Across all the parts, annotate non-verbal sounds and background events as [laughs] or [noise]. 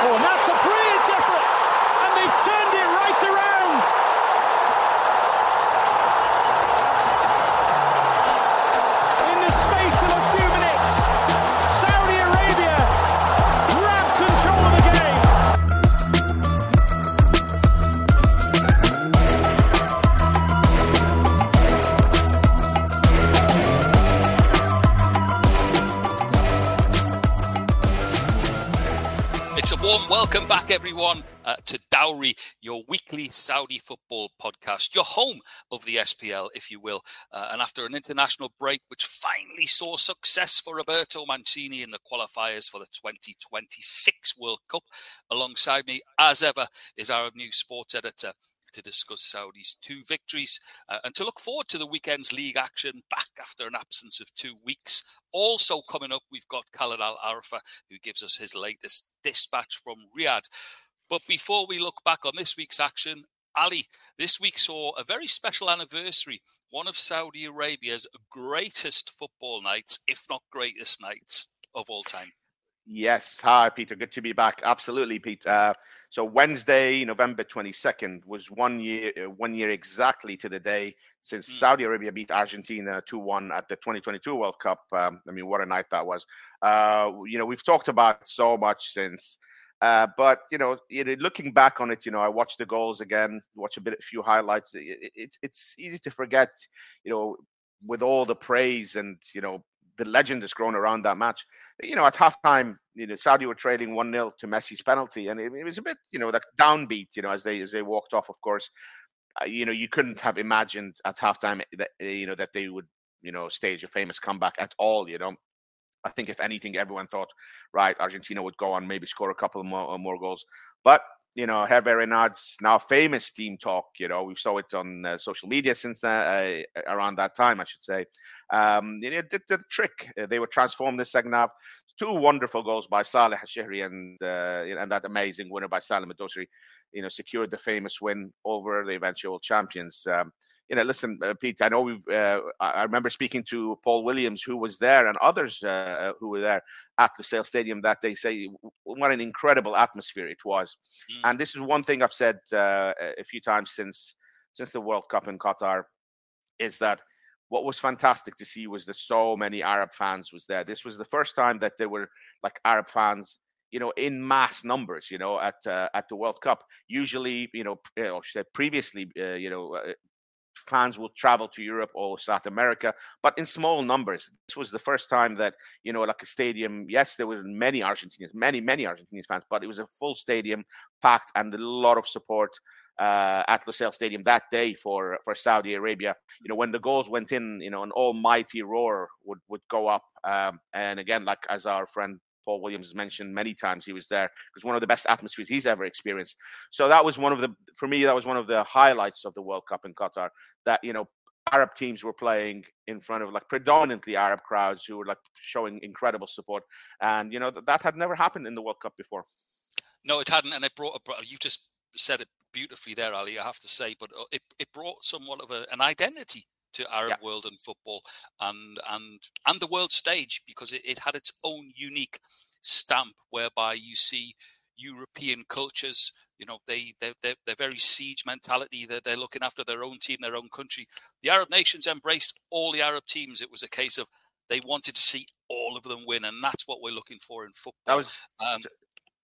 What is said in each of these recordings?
Oh, and that's a brilliant effort. And they've turned it right around. Everyone, uh, to Dawri, your weekly Saudi football podcast, your home of the SPL, if you will. Uh, and after an international break, which finally saw success for Roberto Mancini in the qualifiers for the 2026 World Cup, alongside me, as ever, is our new sports editor, to discuss Saudi's two victories uh, and to look forward to the weekend's league action back after an absence of two weeks. Also, coming up, we've got Khalid Al Arfa, who gives us his latest dispatch from Riyadh. But before we look back on this week's action, Ali, this week saw a very special anniversary, one of Saudi Arabia's greatest football nights, if not greatest nights of all time. Yes. Hi, Peter. Good to be back. Absolutely, Pete. Uh, so Wednesday, November 22nd was one year, uh, one year exactly to the day since Mm. Saudi Arabia beat Argentina 2-1 at the 2022 World Cup. Um, I mean, what a night that was. Uh, you know, we've talked about so much since. Uh, but you know, know, looking back on it, you know, I watched the goals again, watch a bit, a few highlights. It, it, it's it's easy to forget, you know, with all the praise and you know the legend that's grown around that match. You know, at halftime, you know, Saudi were trailing one 0 to Messi's penalty, and it, it was a bit, you know, that downbeat. You know, as they as they walked off. Of course, uh, you know, you couldn't have imagined at halftime that uh, you know that they would, you know, stage a famous comeback at all. You know. I think if anything, everyone thought, right, Argentina would go on, maybe score a couple more more goals. But you know, Hervé Renard's now famous team talk. You know, we saw it on uh, social media since that, uh, around that time, I should say. Um, know, did the trick. Uh, they were transformed this second half. Two wonderful goals by Saleh Shehri and uh, and that amazing winner by Salim Al-Dawsari. You know, secured the famous win over the eventual champions. Um, you know, listen, uh, Pete. I know we've. Uh, I remember speaking to Paul Williams, who was there, and others uh, who were there at the Lusail Stadium that day. Say what an incredible atmosphere it was. Mm. And this is one thing I've said uh, a few times since since the World Cup in Qatar, is that what was fantastic to see was that so many Arab fans was there. This was the first time that there were like Arab fans, you know, in mass numbers, you know, at uh, at the World Cup. Usually, you know, uh, or previously, uh, you know. Uh, fans will travel to Europe or South America, but in small numbers. This was the first time that, you know, like a stadium, yes, there were many Argentinians, many, many Argentinian fans, but it was a full stadium packed and a lot of support uh, at Lusail Stadium that day for, for Saudi Arabia. You know, when the goals went in, you know, an almighty roar would, would go up. Um, and again, like as our friend Paul Williams has mentioned many times, he was there. It was one of the best atmospheres he's ever experienced. So that was one of the, for me, that was one of the highlights of the World Cup in Qatar. That you know, Arab teams were playing in front of like predominantly Arab crowds who were like showing incredible support, and you know that, that had never happened in the World Cup before. No, it hadn't, and it brought. You just said it beautifully there, Ali. I have to say, but uh, it it brought somewhat of a, an identity to Arab Yeah. world and football, and and and the world stage because it, it had its own unique stamp, whereby you see European cultures. You know, they they they're, they're very siege mentality. They're, they're looking after their own team, their own country. The Arab nations embraced all the Arab teams. It was a case of they wanted to see all of them win, and that's what we're looking for in football. That was um,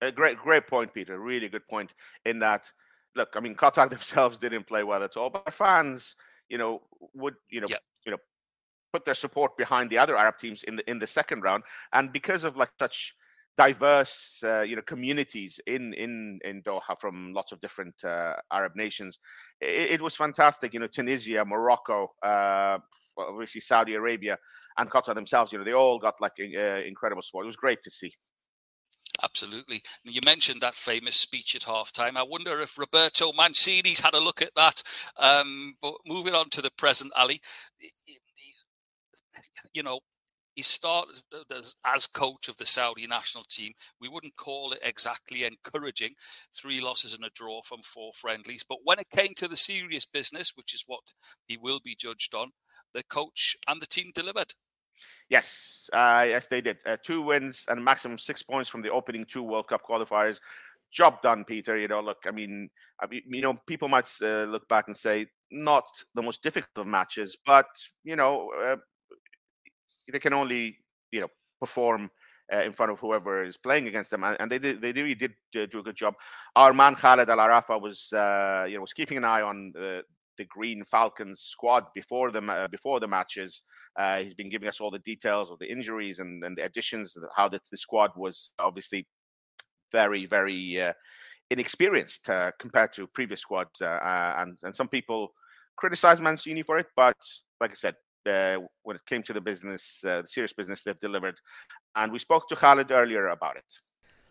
a great, great point, Peter. Really good point. In that, look, I mean, Qatar [laughs] themselves didn't play well at all, but fans, you know, would you know, Yeah. you know, put their support behind the other Arab teams in the in the second round, and because of like such diverse, uh, you know, communities in in in Doha from lots of different uh, Arab nations, it, it was fantastic. You know, Tunisia, Morocco, uh, well, obviously Saudi Arabia, and Qatar themselves. You know, they all got like uh, incredible support. It was great to see. Absolutely. You mentioned that famous speech at halftime. I wonder if Roberto Mancini's had a look at that. Um, but moving on to the present, Ali, you know, he started as, as coach of the Saudi national team. We wouldn't call it exactly encouraging. Three losses and a draw from four friendlies. But when it came to the serious business, which is what he will be judged on, the coach and the team delivered. Yes, uh, yes, they did. Uh, two wins and maximum six points from the opening two World Cup qualifiers. Job done, Peter. You know, look, I mean, I mean you know, people might uh, look back and say not the most difficult of matches, but you know, uh, they can only you know perform uh, in front of whoever is playing against them, and, and they did, they really did uh, do a good job. Our man Khaled Al Arafa was uh, you know was keeping an eye on the, the Green Falcons squad before the uh, before the matches. Uh, he's been giving us all the details of the injuries and, and the additions, how the, the squad was obviously very very uh, inexperienced compared to previous squads, and and some people criticize Mancini for it, but like I said, uh, when it came to the business, uh, the serious business they've delivered. And we spoke to Khalid earlier about it.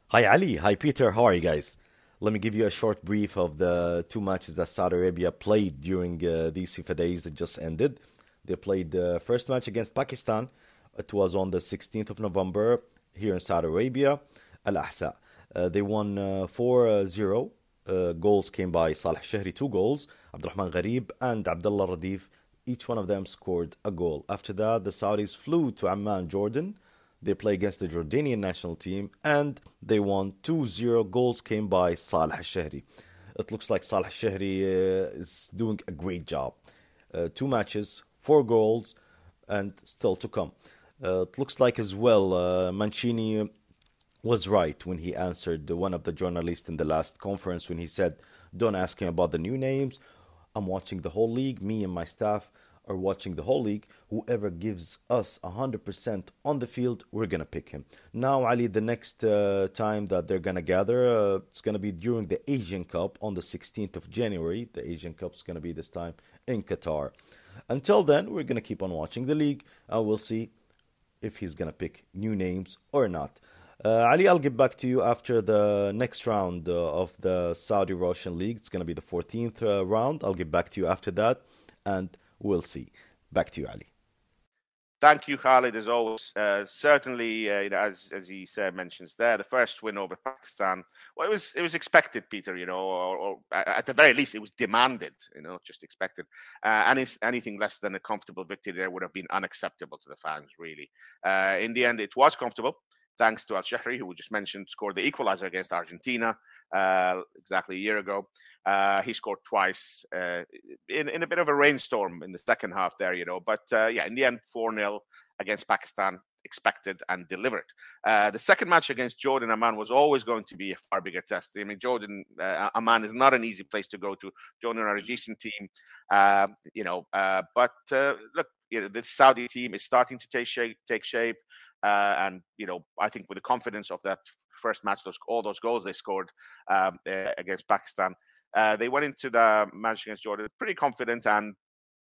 Hi, Ali. Hi, Peter. How are you guys? Let me give you a short brief of the two matches that Saudi Arabia played during uh, these FIFA days that just ended. They played the first match against Pakistan. It was on the 16th of November here in Saudi Arabia, Al Ahsa. Uh, they won uh, 4 0. Uh, goals came by Saleh Shehri, two goals, Abdurrahman Gharib and Abdullah Radif each one of them scored a goal. After that, the Saudis flew to Amman, Jordan. They played against the Jordanian national team and they won 2 0. Goals came by Saleh Shehri. It looks like Saleh Shehri uh, is doing a great job. Uh, two matches, four goals, and still to come. Uh, it looks like as well uh, Mancini was right when he answered one of the journalists in the last conference when he said, Don't ask him about the new names I'm watching the whole league. Me and my staff are watching the whole league. Whoever gives us 100% on the field, we're going to pick him. Now, Ali, the next uh, time that they're going to gather, uh, it's going to be during the Asian Cup on the 16th of January. The Asian Cup's going to be this time in Qatar. Until then, we're going to keep on watching the league and we'll see if he's going to pick new names or not. Uh, Ali, I'll get back to you after the next round uh, of the Saudi Roshn League. It's going to be the 14th uh, round. I'll get back to you after that, and we'll see. Back to you, Ali. Thank you, Khalid, as always. Uh, certainly, uh, you know, as as he said, mentions there, the first win over Pakistan. Well, it was it was expected, Peter. You know, or, or at the very least, it was demanded. You know, just expected. Uh, any, anything less than a comfortable victory there would have been unacceptable to the fans. Really, uh, in the end, it was comfortable thanks to Al Shehri, who we just mentioned, scored the equalizer against Argentina uh, exactly a year ago. Uh, he scored twice uh, in, in a bit of a rainstorm in the second half there, you know. But uh, yeah, in the end, 4 0 against Pakistan, expected and delivered. Uh, the second match against Jordan Amman was always going to be a far bigger test. I mean, Jordan uh, Amman is not an easy place to go to. Jordan are a decent team, you know. but look, you know, the Saudi team is starting to take shape. Take shape. Uh, and you know, I think with the confidence of that first match, those all those goals they scored um, uh, against Pakistan, uh, they went into the match against Jordan pretty confident and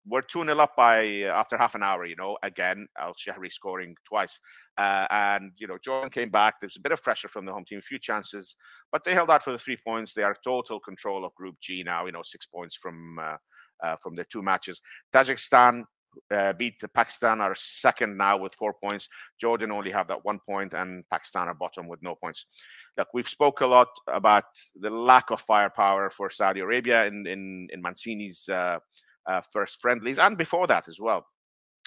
were 2 0 up by after half an hour, you know, again, Al Shehri scoring twice. Uh, and, you know, Jordan came back. There's a bit of pressure from the home team, a few chances, but they held out for the three points. They are total control of Group G now, you know, six points from uh, uh, from their two matches. Tajikistan uh, beat Pakistan are second now with four points. Jordan only have that one point, and Pakistan are bottom with no points. Look, we've spoke a lot about the lack of firepower for Saudi Arabia in in, in Mancini's uh, uh, first friendlies, and before that as well.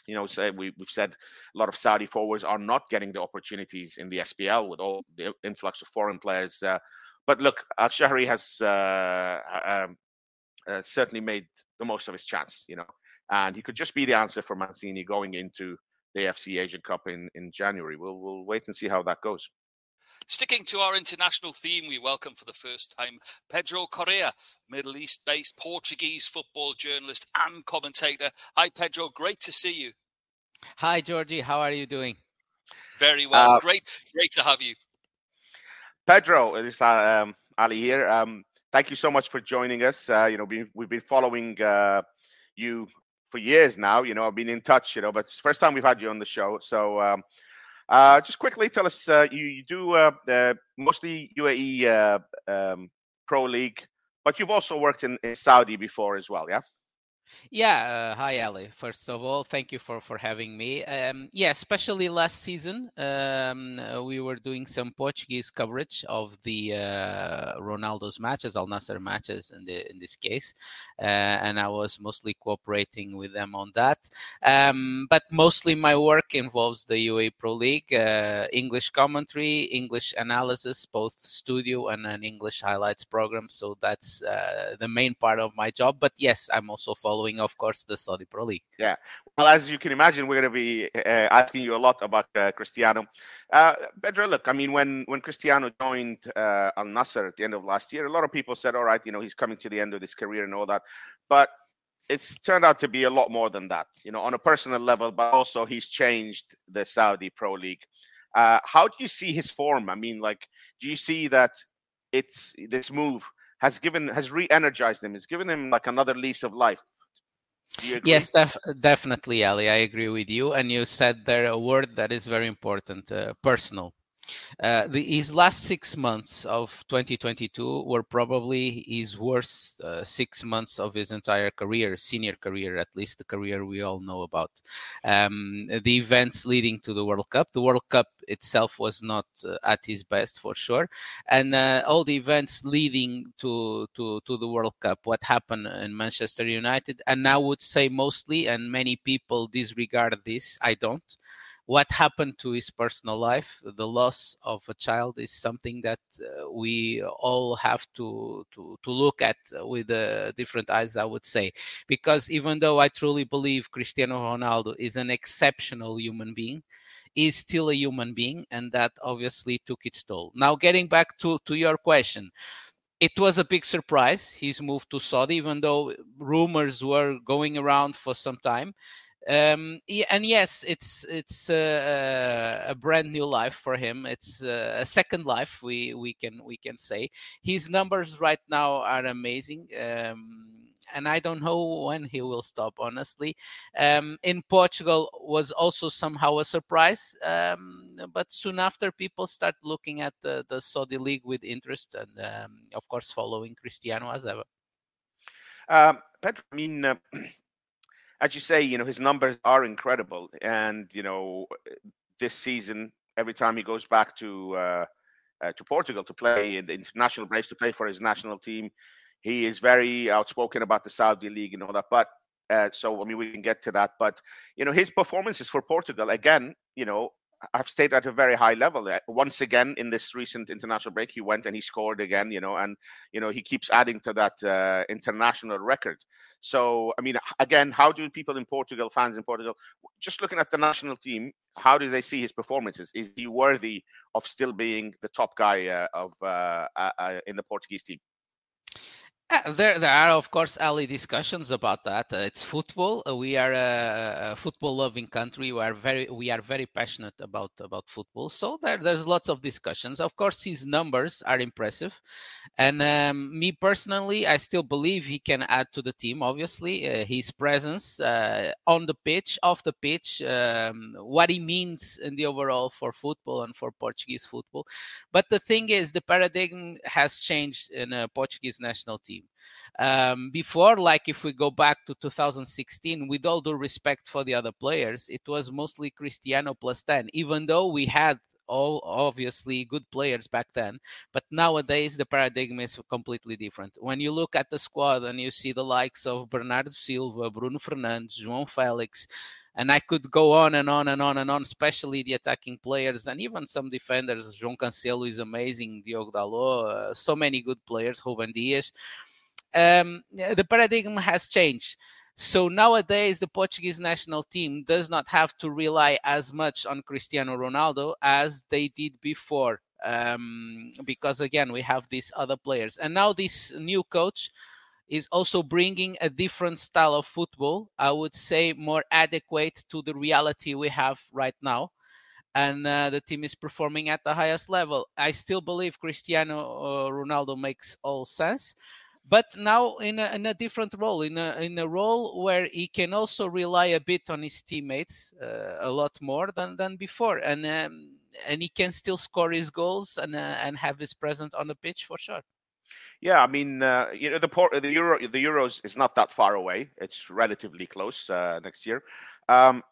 You know, we, we've said a lot of Saudi forwards are not getting the opportunities in the SPL with all the influx of foreign players. Uh, but look, Al Shehri has uh, um, uh, certainly made the most of his chance. You know, and he could just be the answer for Mancini going into the AFC Asian Cup in, in January. We'll we'll wait and see how that goes. Sticking to our international theme, we welcome for the first time Pedro Correia, Middle East based Portuguese football journalist and commentator. Hi, Pedro. Great to see you. Hi, Georgie. How are you doing? Very well. Uh, great, great to have you. Pedro, this is uh, um, Ali here. Um, thank you so much for joining us. Uh, you know, we, have been following uh, you for years now. You know, I've been in touch. You know, but it's the first time we've had you on the show. So, um, uh, just quickly tell us, uh, you you do uh, mostly UAE uh, um, Pro League, but you've also worked in, in, Saudi before as well, yeah? Yeah, uh, hi Ali. First of all, thank you for for having me. Um, yeah, especially last season, um, uh, we were doing some Portuguese coverage of the uh, Ronaldo's matches, Al Nassr matches in the in this case, uh, and I was mostly cooperating with them on that. Um, but mostly my work involves the UAE Pro League, uh, English commentary, English analysis, both studio and an English highlights program. So that's uh, the main part of my job. But yes, I'm also following of course, the Saudi Pro League. Yeah. Well, as you can imagine, we're going to be uh, asking you a lot about uh, Cristiano. Uh, Pedro, look, I mean, when when Cristiano joined uh, Al Nassr at the end of last year, a lot of people said, all right, you know, he's coming to the end of his career and all that. But it's turned out to be a lot more than that, you know, on a personal level, but also he's changed the Saudi Pro League. Uh, how do you see his form? I mean, like, do you see that it's this move has given has re-energized him, It's given him like another lease of life? Yes, def- definitely, Ali. I agree with you. And you said there a word that is very important: uh, personal. Uh, the, his last six months of 2022 were probably his worst uh, six months of his entire career, senior career, at least the career we all know about. Um, the events leading to the World Cup, the World Cup itself was not uh, at his best for sure, and uh, all the events leading to, to to the World Cup, what happened in Manchester United, and I would say mostly, and many people disregard this. I don't what happened to his personal life the loss of a child is something that uh, we all have to to to look at with uh, different eyes i would say. Because even though i truly believe cristiano ronaldo is an exceptional human being is still a human being and that obviously took its toll. Now getting back to to your question it was a big surprise. His move to saudi even though rumors were going around for some time um, and yes, it's it's a, a, brand new life for him. It's a second life. We we can we can say his numbers right now are amazing. Um, and I don't know when he will stop. Honestly, um, in Portugal was also somehow a surprise, um, but soon after people start looking at the, the Saudi league with interest, and um, of course following Cristiano as ever. Um, Pedro, I mean, uh, [clears throat] as you say, you know, his numbers are incredible. And, you know, this season, every time he goes back to uh, uh, to Portugal to play in the international breaks to play for his national team, he is very outspoken about the Saudi league and all that. But uh, so, I mean, we can get to that. But, you know, his performances for Portugal, again, you know, have stayed at a very high level. Uh, once again, in this recent international break, he went and he scored again, you know, and, you know, he keeps adding to that uh, international record. So, I mean, again, how do people in Portugal, fans in Portugal, just looking at the national team, how do they see his performances? Is he worthy of still being the top guy uh, of uh, uh, uh in the Portuguese team? There, there are of course early discussions about that. Uh, it's football. Uh, we are a, a football-loving country. We are very, we are very passionate about about football. So there, there's lots of discussions. Of course, his numbers are impressive, and um, me personally, I still believe he can add to the team. Obviously, uh, his presence uh, on the pitch, off the pitch, um, what he means in the overall for football and for Portuguese football. But the thing is, the paradigm has changed in a Portuguese national team team. Um, before, like if we go back to 2016, with all due respect for the other players, it was mostly Cristiano plus 10, even though we had all obviously good players back then. But nowadays, the paradigm is completely different. When you look at the squad and you see the likes of Bernardo Silva, Bruno Fernandes, João Felix, and I could go on and on and on and on, especially the attacking players and even some defenders. João Cancelo is amazing, Diogo Dalot, uh, so many good players, Ruben Dias. Um, the paradigm has changed. So nowadays, the Portuguese national team does not have to rely as much on Cristiano Ronaldo as they did before. Um, because again, we have these other players. And now, this new coach is also bringing a different style of football, I would say more adequate to the reality we have right now. And uh, the team is performing at the highest level. I still believe Cristiano uh, Ronaldo makes all sense but now in a, in a different role, in a, in a role where he can also rely a bit on his teammates uh, a lot more than, than before. And um, and he can still score his goals and uh, and have his presence on the pitch for sure. Yeah, I mean, uh, you know, the port, the euro, the euros is not that far away. It's relatively close uh, next year, um,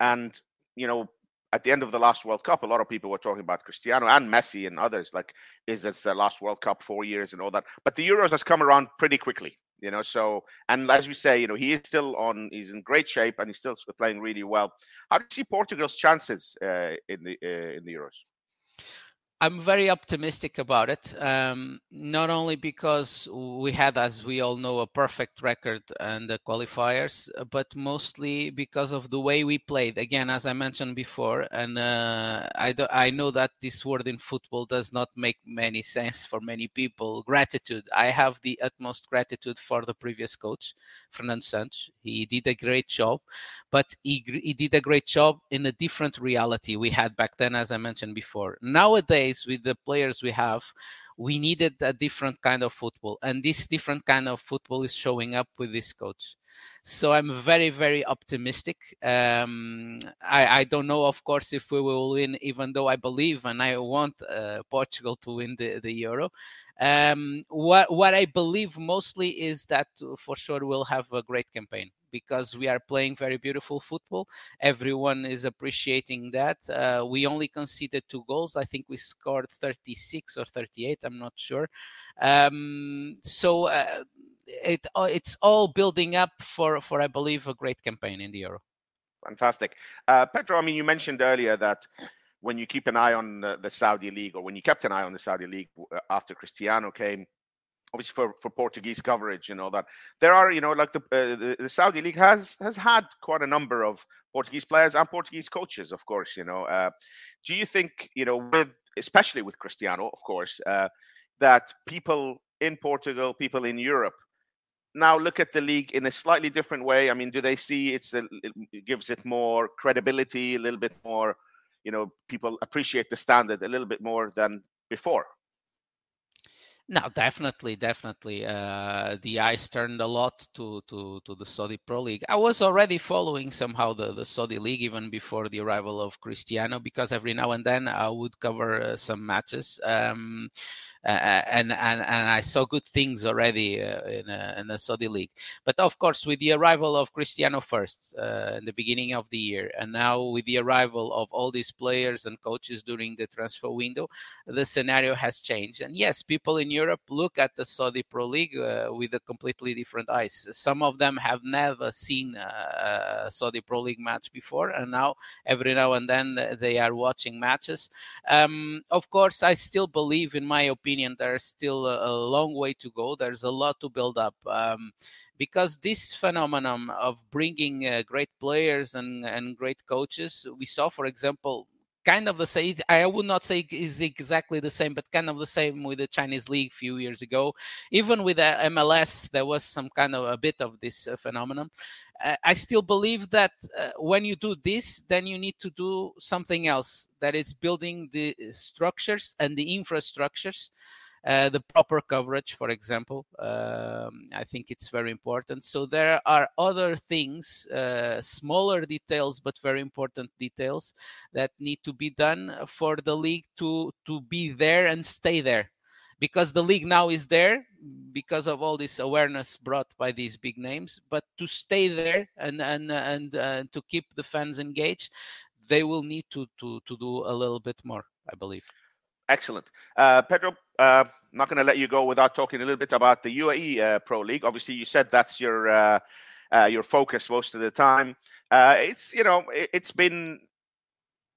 and you know, at the end of the last World Cup, a lot of people were talking about Cristiano and Messi and others. Like, is this the last World Cup? Four years and all that. But the Euros has come around pretty quickly, you know. So, and as we say, you know, he is still on. He's in great shape and he's still playing really well. How do you see Portugal's chances uh, in the uh, in the Euros? I'm very optimistic about it. Um, not only because we had, as we all know, a perfect record and the qualifiers, but mostly because of the way we played. Again, as I mentioned before, and uh, I, do, I know that this word in football does not make many sense for many people. Gratitude. I have the utmost gratitude for the previous coach, Fernando Santos. He did a great job, but he, he did a great job in a different reality we had back then, as I mentioned before. Nowadays with the players we have we needed a different kind of football and this different kind of football is showing up with this coach. So i'm very very optimistic. Um, I, I, don't know of course if we will win even though i believe and i want uh, portugal to win the, the euro. Um, what what i believe mostly is that for sure we'll have a great campaign because we are playing very beautiful football. Everyone is appreciating that. Uh, we only conceded two goals. I think we scored 36 or 38. I'm not sure. Um, so uh, it uh, it's all building up for for I believe a great campaign in the Euro. Fantastic, uh, Pedro. I mean, you mentioned earlier that when you keep an eye on the, Saudi league, or when you kept an eye on the Saudi league uh, after Cristiano came, obviously for, for Portuguese coverage and all that. There are, you know, like the, uh, the, the Saudi league has has had quite a number of Portuguese players and Portuguese coaches, of course. You know, uh, do you think, you know, with especially with Cristiano, of course, uh, that people in Portugal, people in Europe. Now look at the league in a slightly different way. I mean, do they see it's a, it gives it more credibility, a little bit more, you know, people appreciate the standard a little bit more than before? No, definitely, definitely. Uh, the eyes turned a lot to, to, to the Saudi Pro League. I was already following somehow the, the Saudi League even before the arrival of Cristiano because every now and then I would cover uh, some matches. Um, uh, and and and I saw good things already uh, in, uh, in the Saudi league. But of course, with the arrival of Cristiano first in the beginning of the year, and now with the arrival of all these players and coaches during the transfer window, the scenario has changed. And yes, people in Europe look at the Saudi Pro League with a completely different eyes. Some of them have never seen a Saudi Pro League match before, and now every now and then they are watching matches. Um, of course, I still believe, in my opinion there's still a, a long way to go. There's a lot to build up um, because this phenomenon of bringing uh, great players and, and great coaches, we saw, for example, kind of the same. I would not say is exactly the same, but kind of the same with the Chinese league a few years ago. Even with the MLS, there was some kind of a bit of this uh, phenomenon. Uh, I still believe that uh, when you do this, then you need to do something else. That is building the structures and the infrastructures uh, the proper coverage, for example. Um, I think it's very important. So there are other things, uh, smaller details, but very important details that need to be done for the league to to be there and stay there. Because the league now is there because of all this awareness brought by these big names, but to stay there and and and to keep the fans engaged, they will need to to to do a little bit more, I believe. Excellent. Uh, Pedro, uh, I'm not going to let you go without talking a little bit about the UAE uh, Pro League. Obviously, you said that's your uh, uh, your focus most of the time. Uh, it's you know it, has been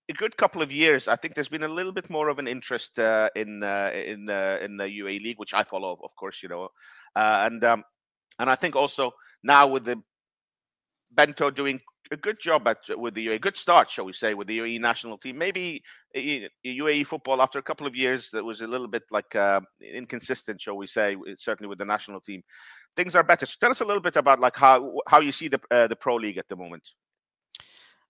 a good couple of years. I think there's been a little bit more of an interest in in in the UAE League, which I follow, of course, you know, and um, and I think also now with the Bento doing a good job at with the a good start, shall we say, with the UAE national team. Maybe UAE football after a couple of years that was a little bit like uh, inconsistent, shall we say, certainly with the national team. Things are better. So tell us a little bit about like how how you see the uh, the pro league at the moment.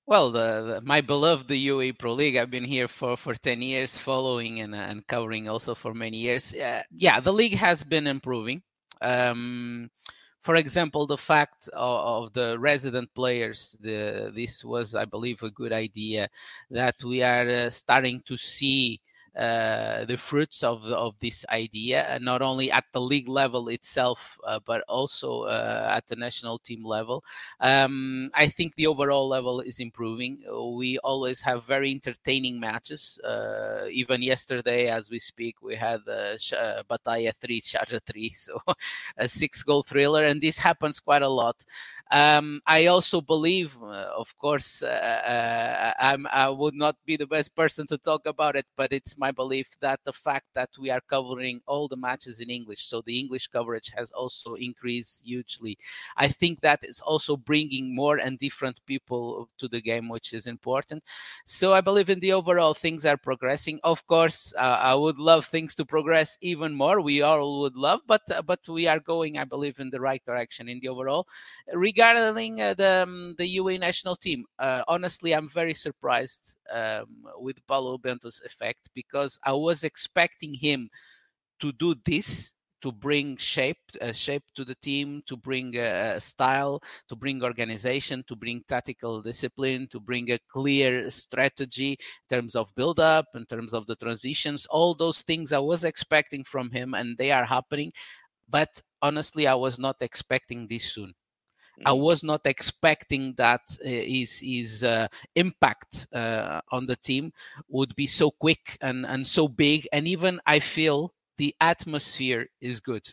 Well, the, the, my beloved the UAE Pro League. I've been here for, for ten years, following and, and covering also for many years. Uh, yeah, the league has been improving. Um, for example, the fact of, of, the resident players, the, this was, I believe, a good idea that we are uh, starting to see uh, the fruits of of this idea, and not only at the league level itself, uh, but also uh, at the national team level. Um, I think the overall level is improving. We always have very entertaining matches. Uh, even yesterday, as we speak, we had uh, Bataeh three, Sharjah three, [laughs] so a six goal thriller, and this happens quite a lot. Um, I also believe, uh, of course, uh, uh, i would not be the best person to talk about it, but it's my belief that the fact that we are covering all the matches in English, so the English coverage has also increased hugely. I think that is also bringing more and different people to the game, which is important. So I believe in the overall things are progressing. Of course, uh, I would love things to progress even more. We all would love, but uh, but we are going, I believe, in the right direction in the overall. Regarding regarding uh, the um, the UAE national team, uh, honestly, I'm very surprised um, with Paulo Bento's effect because I was expecting him to do this to bring shape uh, shape to the team to bring uh, style to bring organization to bring tactical discipline to bring a clear strategy in terms of build up in terms of the transitions. All those things i was expecting from him and they are happening. But honestly i was not expecting this soon I mm. was not expecting that uh, his his uh, impact uh, on the team would be so quick and and so big, and even I feel the atmosphere is good.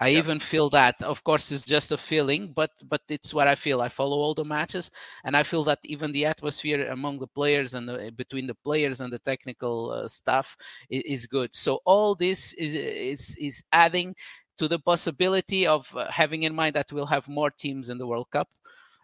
I yeah. even feel that. Of course, it's just a feeling, but but it's what I feel. I follow all the matches, and I feel that even the atmosphere among the players and the, between the players and the technical uh, staff is, is, good. So all this is is is adding to the possibility of uh, having in mind that we'll have more teams in the World Cup.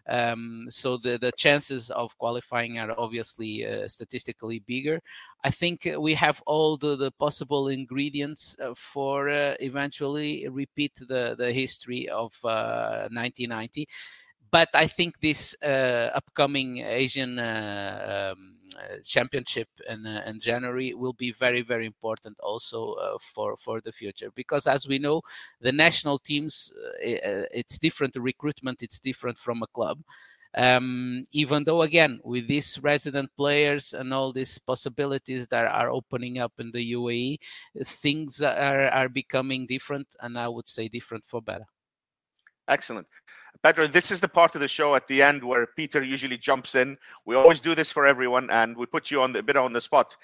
Um, so the, the chances of qualifying are obviously uh, statistically bigger. I think we have all the, the possible ingredients uh, for uh, eventually repeat the, the history of 1990. But I think this uh, upcoming Asian uh, um, uh, championship in, in January will be very, very important also for for the future because as we know, the national teams it's different. Recruitment it's different from a club. Um, even though again with these resident players and all these possibilities that are opening up in the UAE, things are, are becoming different, and I would say different for better. Excellent. Pedro, this is the part of the show at the end where Peter usually jumps in. We always do this for everyone, and we put you on the, a bit on the spot.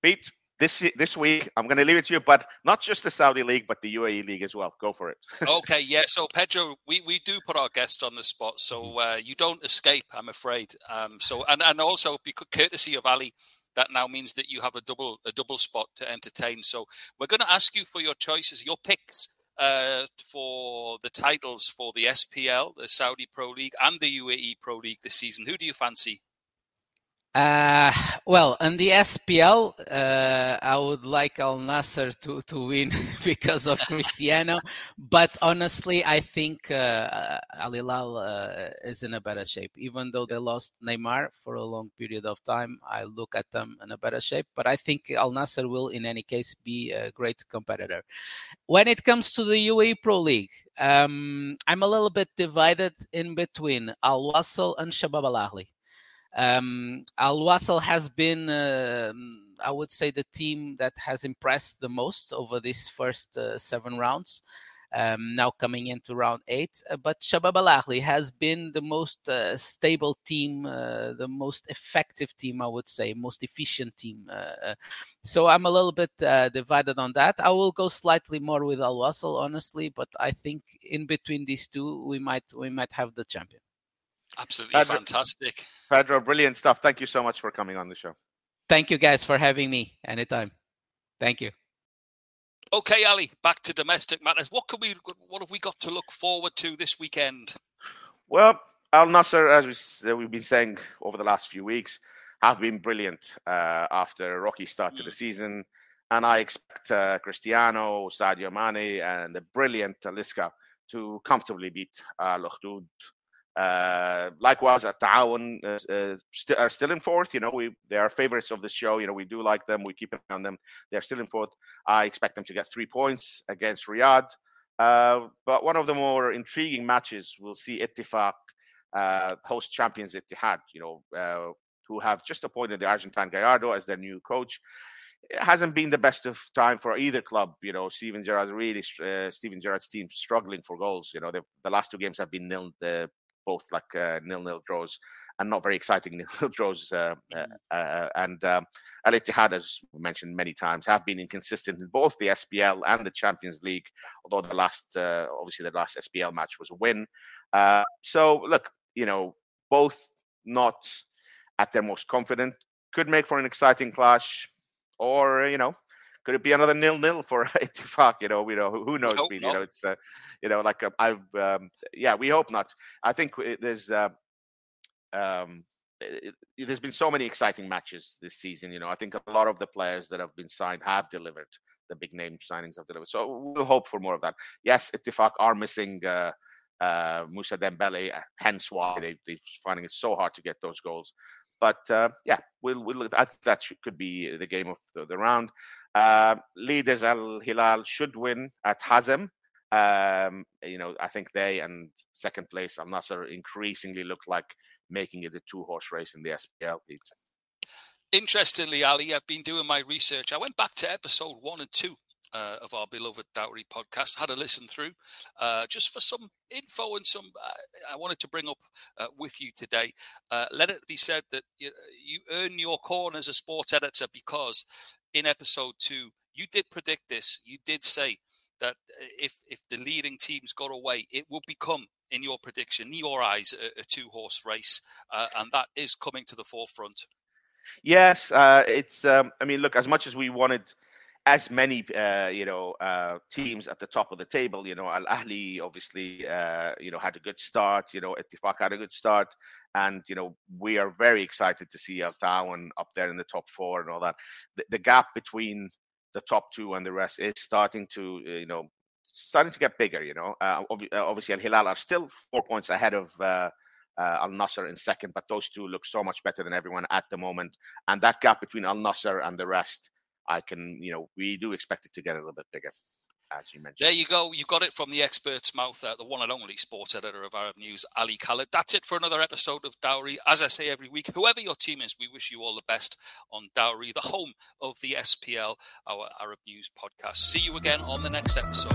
Pete, this this week I'm going to leave it to you, but not just the Saudi league, but the UAE league as well. Go for it. [laughs] okay, yeah. So Pedro, we, we do put our guests on the spot, so uh, you don't escape. I'm afraid. Um, so and and also because courtesy of Ali, that now means that you have a double a double spot to entertain. So we're going to ask you for your choices, your picks uh, for the titles for the SPL, the Saudi Pro League, and the UAE Pro League this season. Who do you fancy? Uh, well, in the SPL, uh, I would like Al Nassr to, to win [laughs] because of Cristiano. but honestly, I think uh, Al Hilal uh, is in a better shape. Even though they lost Neymar for a long period of time, I look at them in a better shape. But I think Al Nassr will, in any case, be a great competitor. When it comes to the UAE Pro League, um, I'm a little bit divided in between Al Wasl and Shabab Al Ahli. Um, Al Wasl has been, uh, I would say, the team that has impressed the most over these first uh, seven rounds. Um, now coming into round eight. Uh, but Shabab Al Ahli has been the most uh, stable team, uh, the most effective team, I would say, most efficient team. Uh, so I'm a little bit divided on that. I will go slightly more with Al Wasl, honestly, but I think in between these two, we might we might have the champion. Absolutely Pedro, fantastic. Pedro, brilliant stuff. Thank you so much for coming on the show. Thank you guys for having me anytime. Thank you. Okay, Ali, back to domestic matters. What can we what have we got to look forward to this weekend? Well, Al Nassr, as we, we've been saying over the last few weeks, have been brilliant uh, after a rocky start to the season. And I expect uh, Cristiano, Sadio Mane, and the brilliant Talisca to comfortably beat uh, uh, likewise, at Ta'awun uh, uh, st- are still in fourth. You know, we they are favorites of the show. You know, we do like them. We keep an eye on them. They're still in fourth. I expect them to get three points against Riyadh. Uh, but one of the more intriguing matches, we'll see Ettifaq uh, host champions Ittihad. You know, uh, who have just appointed the Argentine Gallardo as their new coach. it hasn't been the best of time for either club. You know, Steven Gerrard really uh, Steven Gerrard's team struggling for goals. You know, the last two games have been nil, uh, both like uh, nil nil draws and not very exciting [laughs] nil nil draws. Uh, uh, uh, and um, Al Ittihad, as we mentioned many times, have been inconsistent in both the SPL and the Champions League. Although the last, uh, obviously, the last SPL match was a win. Uh, so look, you know, both not at their most confident. Could make for an exciting clash, or you know, could it be another nil nil for [laughs] Ittifaq? You know, you know, who knows? Hope you know, it's uh, you know, like uh, I've um, yeah, we hope not. I think there's uh, um, it, it, there's been so many exciting matches this season. You know, I think a lot of the players that have been signed have delivered. The big name signings have delivered. So we'll hope for more of that. Yes, Ittifaq are missing uh, uh, Musa Dembele, uh, hence why they, they're finding it so hard to get those goals. But uh, yeah, we'll, we'll I think that should, could be the game of the, the round. Uh, leaders Al Hilal should win at Hazem. Um, you know, I think they and second place Al Nassr increasingly look like making it a two horse race in the SPL. Interestingly, Ali, I've been doing my research. I went back to episode one and two uh, of our beloved Dawri podcast, had a listen through uh, just for some info and some uh, I wanted to bring up uh, with you today. Uh, let it be said that you, you earn your corn as a sports editor because in episode two, you did predict this. You did say that if if the leading teams got away, it would become, in your prediction, in your eyes, a, a two horse race, uh, and that is coming to the forefront. Yes, uh, it's. Um, I mean, look, as much as we wanted as many, uh, you know, uh, teams at the top of the table, you know, Al Ahli obviously, uh, you know, had a good start. You know, Ittifaq had a good start, and you know, we are very excited to see Al Ta'awun up there in the top four and all that. The, the gap between the top two and the rest is starting to, uh, you know, starting to get bigger. You know, uh, obviously Al Hilal are still four points ahead of. Uh, uh, Al Nassr in second, but those two look so much better than everyone at the moment. And that gap between Al Nassr and the rest, I can, you know, we do expect it to get a little bit bigger, as you mentioned. There you go. You got it from the expert's mouth, uh, the one and only sports editor of Arab News, Ali Khaled. That's it for another episode of Dawri. As I say every week, whoever your team is, we wish you all the best on Dawri, the home of the SPL, our Arab News podcast. See you again on the next episode.